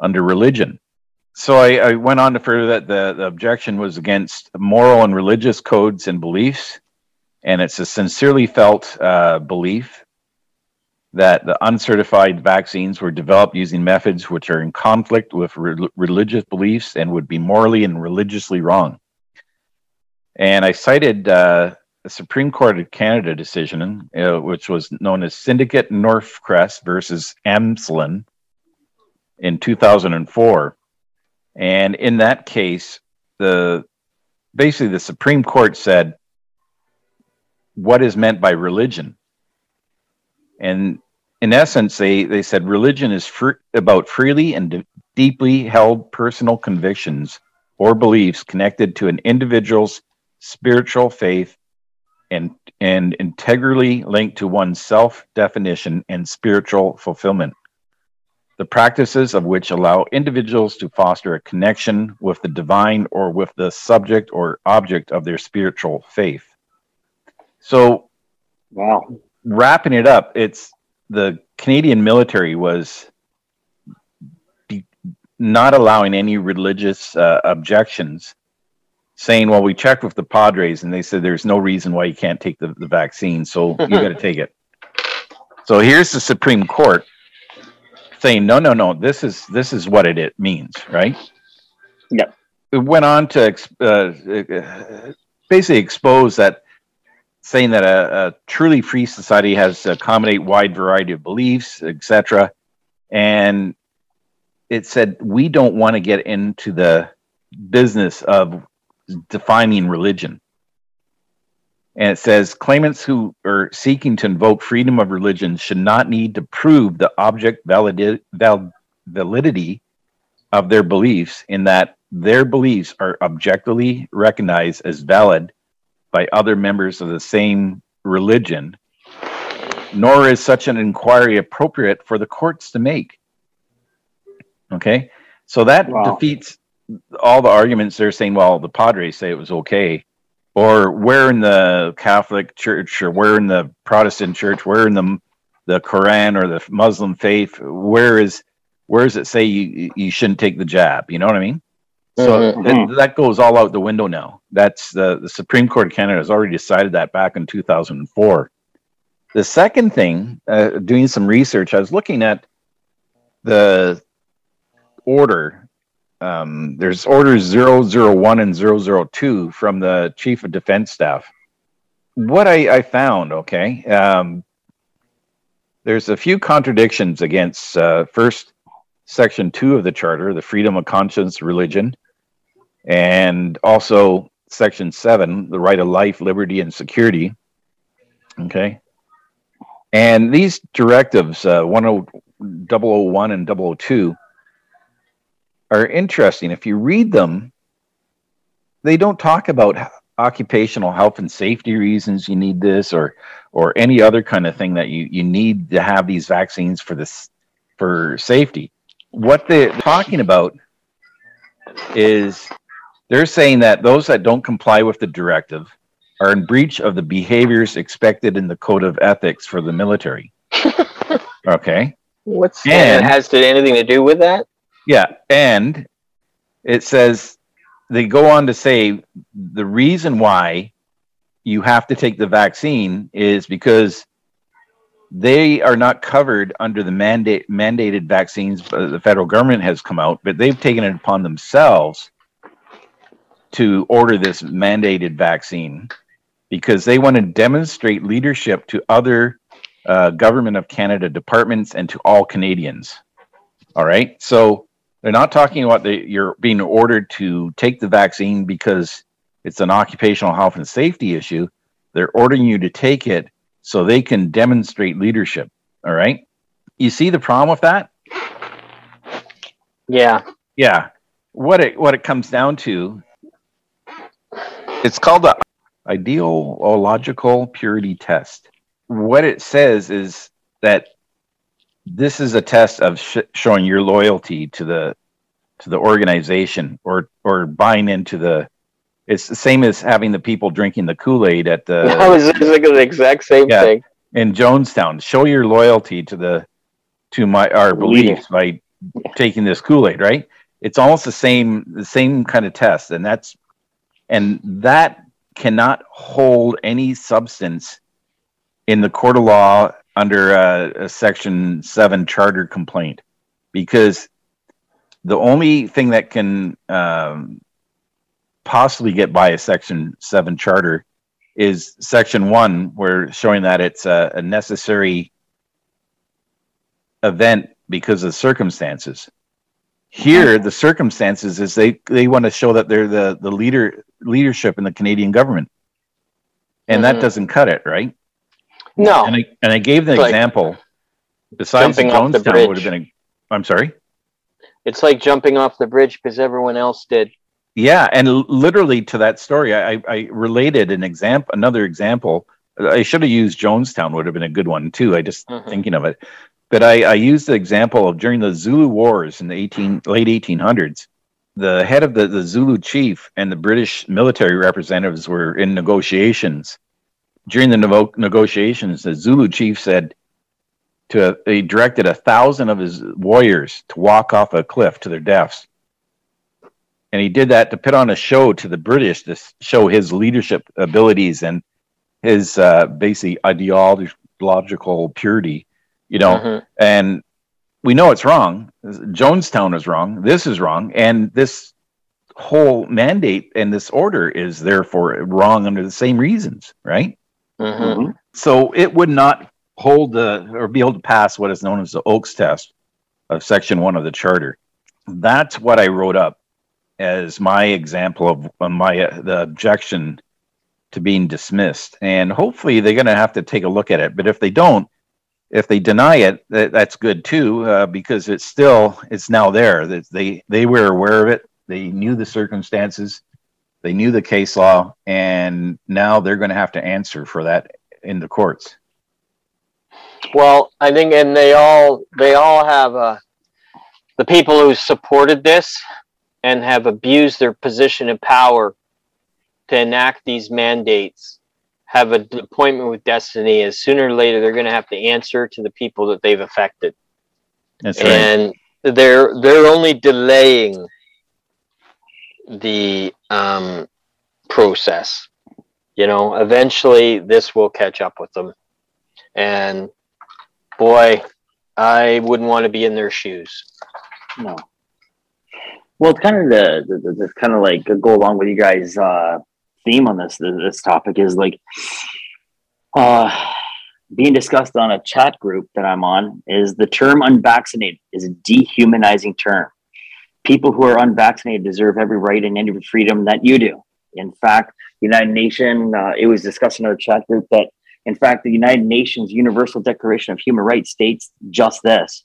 under religion. So I, I went on to further that the, the objection was against moral and religious codes and beliefs, and it's a sincerely felt uh, belief that the uncertified vaccines were developed using methods which are in conflict with re- religious beliefs and would be morally and religiously wrong. And I cited uh, the Supreme Court of Canada decision, uh, which was known as Syndicat Northcrest versus Amselem in 2004. And in that case, the basically the Supreme Court said what is meant by religion. And in essence, they, they said religion is fr- about freely and deeply held personal convictions or beliefs connected to an individual's spiritual faith and, and integrally linked to one's self definition and spiritual fulfillment. The practices of which allow individuals to foster a connection with the divine or with the subject or object of their spiritual faith. So, Wow. wrapping it up, it's the Canadian military was be, not allowing any religious uh, objections, saying, "Well, we checked with the Padres, and they said there's no reason why you can't take the, the vaccine, so you got to [laughs] take it." So here's the Supreme Court saying, "No, no, no. This is this is what it, it means, right?" Yep. It went on to uh, uh, basically expose that saying that a, a truly free society has to accommodate wide variety of beliefs, etc. And it said we don't want to get into the business of defining religion. And it says claimants who are seeking to invoke freedom of religion should not need to prove the object validi- val- validity of their beliefs in that their beliefs are objectively recognized as valid by other members of the same religion, nor is such an inquiry appropriate for the courts to make. Okay, so that Wow. defeats all the arguments they're saying, well, the Padres say it was okay, or where in the Catholic Church, or where in the Protestant Church, where in the the Quran or the Muslim faith, where is where does it say you you shouldn't take the jab? You know what I mean? So Mhm. th- that goes all out the window now. That's the the Supreme Court of Canada has already decided that back in 2004. The second thing, uh, doing some research, I was looking at the order. Um, there's orders 001 and 002 from the Chief of Defense Staff. What I, I found, okay, um, there's a few contradictions against uh, first section two of the charter, the freedom of conscience, religion, and also section seven, the right of life, liberty, and security. Okay. And these directives, uh, 10 001 and 002, are interesting. If you read them, they don't talk about occupational health and safety reasons you need this or or any other kind of thing that you, you need to have these vaccines for this for safety. What they're talking about is they're saying that those that don't comply with the directive are in breach of the behaviors expected in the code of ethics for the military. [laughs] okay. What's And- that has to anything to do with that? Yeah, and it says they go on to say the reason why you have to take the vaccine is because they are not covered under the mandate mandated vaccines the federal government has come out, but they've taken it upon themselves to order this mandated vaccine because they want to demonstrate leadership to other uh, government of Canada departments and to all Canadians. All right, so they're not talking about the you're being ordered to take the vaccine because it's an occupational health and safety issue. They're ordering you to take it so they can demonstrate leadership. All right. You see the problem with that? Yeah. Yeah. What it what it comes down to, it's called the ideological purity test. What it says is that this is a test of sh- showing your loyalty to the to the organization or or buying into the it's the same as having the people drinking the kool-aid at the [laughs] I was thinking the exact same Yeah. thing. in Jonestown. Show your loyalty to the to my our beliefs by taking this Kool-Aid, right? It's almost the same the same kind of test, and that's and that cannot hold any substance in the court of law under a, a section 7 charter complaint because the only thing that can um, possibly get by a section 7 charter is section 1 where showing that it's a, a necessary event because of circumstances. Here the circumstances is they they want to show that they're the the leader leadership in the canadian government. And that Mhm. doesn't cut it right No. and I and I gave the like example. Besides jumping off the Jonestown would have been. A, I'm sorry. It's like jumping off the bridge because everyone else did. Yeah, and literally to that story, I, I- related an example, another example. I should have used Jonestown would have been a good one too. I just Mhm. thinking of it, but I, I used the example of during the Zulu Wars in the 18 late 1800s. The head of the, the Zulu chief and the British military representatives were in negotiations. During the nego- negotiations, the Zulu chief said to he directed a thousand of his warriors to walk off a cliff to their deaths and he did that to put on a show to the British to show his leadership abilities and his uh, basic ideological purity, you know. Mhm. And we know it's wrong. Jonestown is wrong. This is wrong, and this whole mandate and this order is therefore wrong under the same reasons, right? Mhm. So it would not hold the or be able to pass what is known as the Oakes test of Section One of the Charter. That's what I wrote up as my example of my uh, the objection to being dismissed. And hopefully they're going to have to take a look at it. But if they don't, if they deny it, that, that's good too, uh, because it's still it's now there. They they were aware of it. They knew the circumstances. They knew the case law, and now they're going to have to answer for that in the courts. Well, I think, and they all they all have uh, the people who supported this and have abused their position of power to enact these mandates have an appointment with destiny. As sooner or later, they're going to have to answer to the people that they've affected, That's right. and they're they're only delaying the um, process. You know, eventually this will catch up with them, and boy, I wouldn't want to be in their shoes. No. Well, it's kind of the, the, the, kind of like go along with you guys' uh, theme on this this topic is like uh, being discussed on a chat group that I'm on is the term unvaccinated is a dehumanizing term. People who are unvaccinated deserve every right and any freedom that you do. In fact, the United Nations, uh, it was discussed in our chat group that, in fact, the United Nations Universal Declaration of Human Rights states just this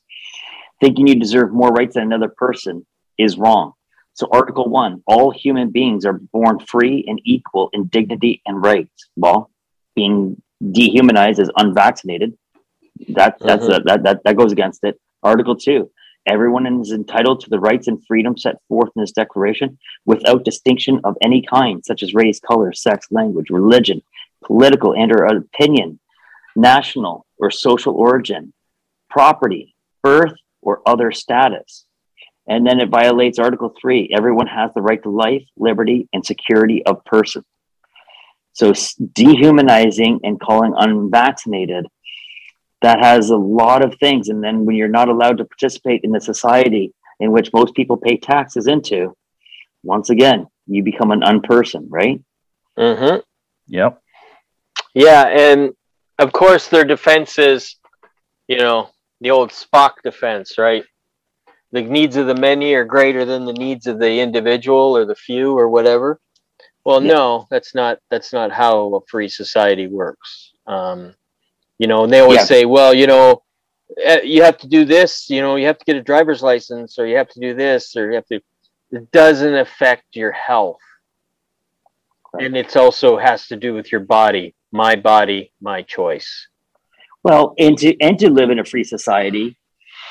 thinking you deserve more rights than another person is wrong. So, Article 1 all human beings are born free and equal in dignity and rights. Well, being dehumanized as unvaccinated, that, that's Mhm. a, that, that, that goes against it. Article 2 everyone is entitled to the rights and freedoms set forth in this declaration without distinction of any kind, such as race, color, sex, language, religion, political and or opinion, national or social origin, property, birth, or other status. And then it violates Article 3 everyone has the right to life, liberty, and security of person. So dehumanizing and calling unvaccinated, that has a lot of things. And then when you're not allowed to participate in the society in which most people pay taxes into, once again, you become an unperson, right? Mm hmm Yep. Yeah, and of course their defense is, you know, the old Spock defense, right? The needs of the many are greater than the needs of the individual or the few or whatever. Well, Yeah. no, that's not that's not how a free society works. Um, you know, and they always Yeah. say, well, you know, eh, you have to do this, you know, you have to get a driver's license or you have to do this or you have to it doesn't affect your health. And it's also has to do with your body. My body, my choice. Well, and to and to live in a free society,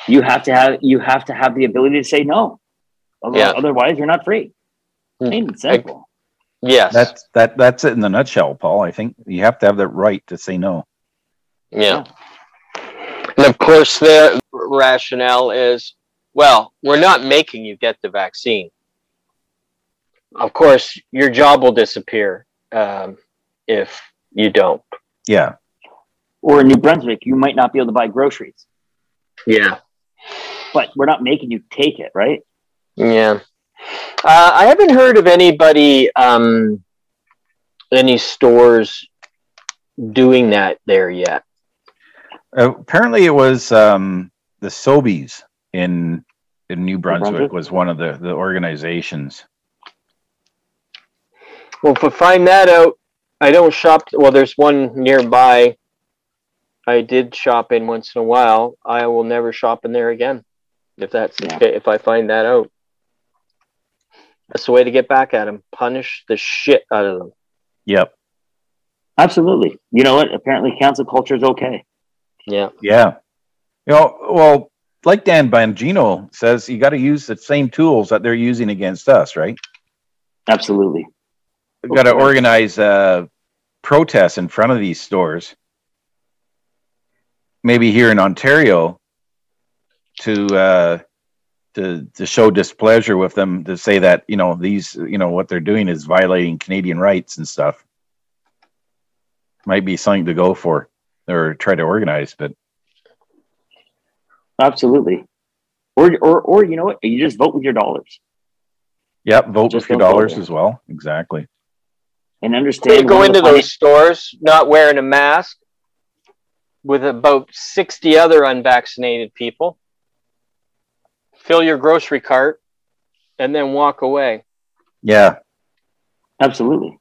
you have to have you have to have the ability to say no. Other- Yeah. Otherwise, you're not free. Hmm. Plain and simple. Yes. That's that. That's it in the nutshell, Paul. I think you have to have that right to say no. Yeah. And of course, their rationale is well, we're not making you get the vaccine. Of course, your job will disappear um, if you don't. Yeah. Or in New Brunswick, you might not be able to buy groceries, Yeah. but we're not making you take it, right? Yeah. Uh, I haven't heard of anybody, um, any stores doing that there yet. Apparently, it was um, the Sobeys in in New Brunswick, Brunswick? was one of the the organizations. Well, if I find that out, I don't shop. Well, there's one nearby. I did shop in once in a while. I will never shop in there again. If that's the Yeah. ca- if I find that out, that's the way to get back at them. Punish the shit out of them. Yep. Absolutely. You know what? Apparently, cancel culture is okay. Yeah. Yeah. You know, well, like Dan Bongino says, you got to use the same tools that they're using against us, right? Absolutely. We've got to organize uh, protests in front of these stores. Maybe here in Ontario, to uh, to to show displeasure with them, to say that you know these you know what they're doing is violating Canadian rights and stuff. Might be something to go for or try to organize, but Absolutely. Or, or, or you know what? You just vote with your dollars Yep, vote Just with your dollars there. as well. Exactly. and They understand. go into the funny- those stores not wearing a mask with about 60 other unvaccinated people. Fill your grocery cart and then walk away. Yeah, Absolutely.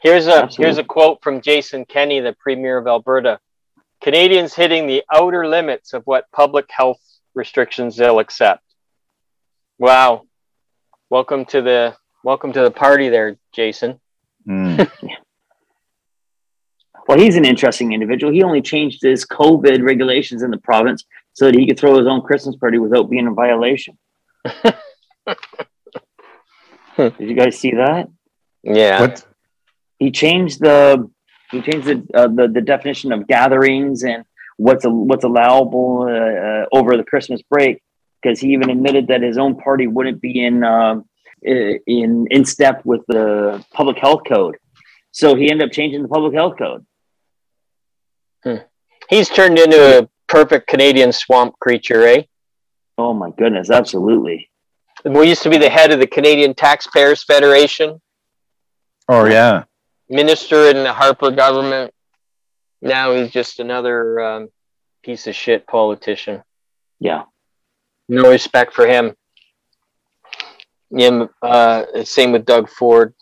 Here's a Absolutely. here's a quote from Jason Kenney, the Premier of Alberta. Canadians hitting the outer limits of what public health restrictions they'll accept. Wow. Welcome to the welcome to the party there, Jason. Mm. [laughs] Well, he's an interesting individual. He only changed his COVID regulations in the province so that he could throw his own Christmas party without being in violation. [laughs] Did you guys see that? Yeah. What? He changed the he changed the uh, the, the definition of gatherings and what's a, what's allowable uh, uh, over the Christmas break because he even admitted that his own party wouldn't be in um, i- in in step with the public health code. So he ended up changing the public health code. He's turned into a perfect Canadian swamp creature, eh? Oh my goodness, absolutely. We used to be the head of the Canadian Taxpayers Federation, Oh yeah. Minister in the Harper government. Now he's just another um, piece of shit politician. Yeah. No respect for him. Yeah, uh, same with Doug Ford.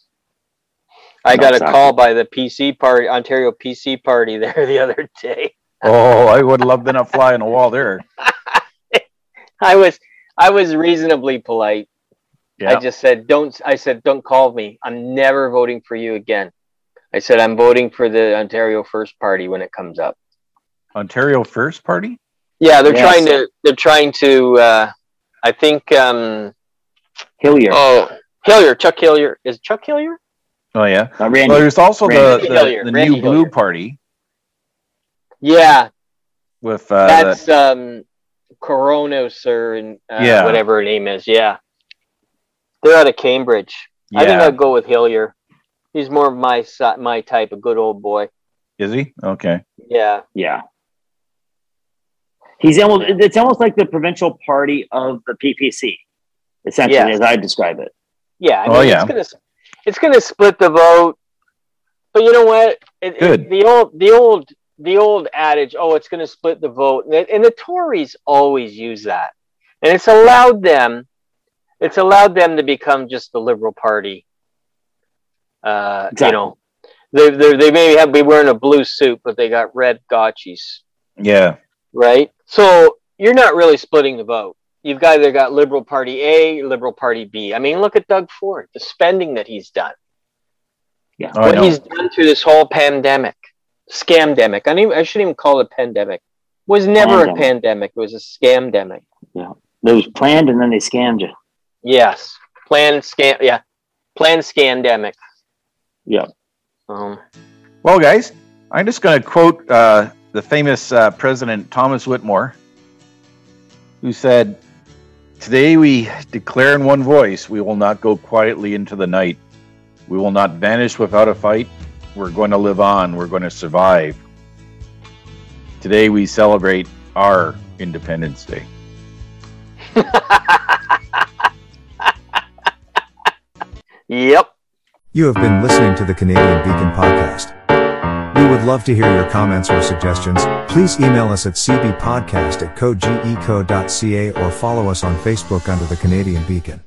I No, got a call by the PC party, Ontario PC party [laughs] there the other day. Oh, I would love to not fly on the wall there. [laughs] I was I was reasonably polite. Yeah. I just said don't I said don't call me. I'm never voting for you again. I said I'm voting for the Ontario First Party when it comes up. Ontario First Party. Yeah, they're Yes. trying to they're trying to uh I think um Hillier, oh Hillier, Chuck Hillier. Is Chuck Hillier? Oh yeah. not Randy. Well, there's also the Randy the, Hillier, the Randy New Blue Party Yeah, with uh, that's um Coronos or and, uh, Yeah. whatever her name is. Yeah. They're out of Cambridge. the, I think. I'd go with Hillier. He's more of my my type, a good old boy. Is he? Okay. Yeah. Yeah. He's almost it's almost like the provincial party of the PPC, essentially, Yeah. as I describe it. Yeah, I Oh, yeah. it's gonna it's gonna split the vote. But you know what? It, it- Good. the old the old the old adage, oh, it's gonna split the vote, and, it- and the Tories always use that, and it's allowed them, it's allowed them to become just the Liberal Party. Uh, Exactly. You know, they they they may have be wearing a blue suit, but they got red gotchis, Yeah. right? So you're not really splitting the vote. You've either got Liberal Party A, Liberal Party B. I mean, look at Doug Ford, the spending that he's done, Yeah. Oh, what he's done through this whole pandemic, scamdemic. I, don't even, I shouldn't even call it a pandemic. It was never a Pandemic. pandemic. It was a scamdemic. Yeah. It was planned and then they scammed you. Yes, planned scam. Yeah, planned scamdemic. Yeah. Um, Well, guys, I'm just going to quote uh, the famous uh, President Thomas Whitmore, who said, Today we declare in one voice, we will not go quietly into the night. We will not vanish without a fight. We're going to live on. We're going to survive. Today we celebrate our Independence Day. [laughs] yep. You have been listening to the Canadian Beacon podcast. We would love to hear your comments or suggestions. Please email us at cbpodcast at cogeco.ca or follow us on Facebook under the Canadian Beacon.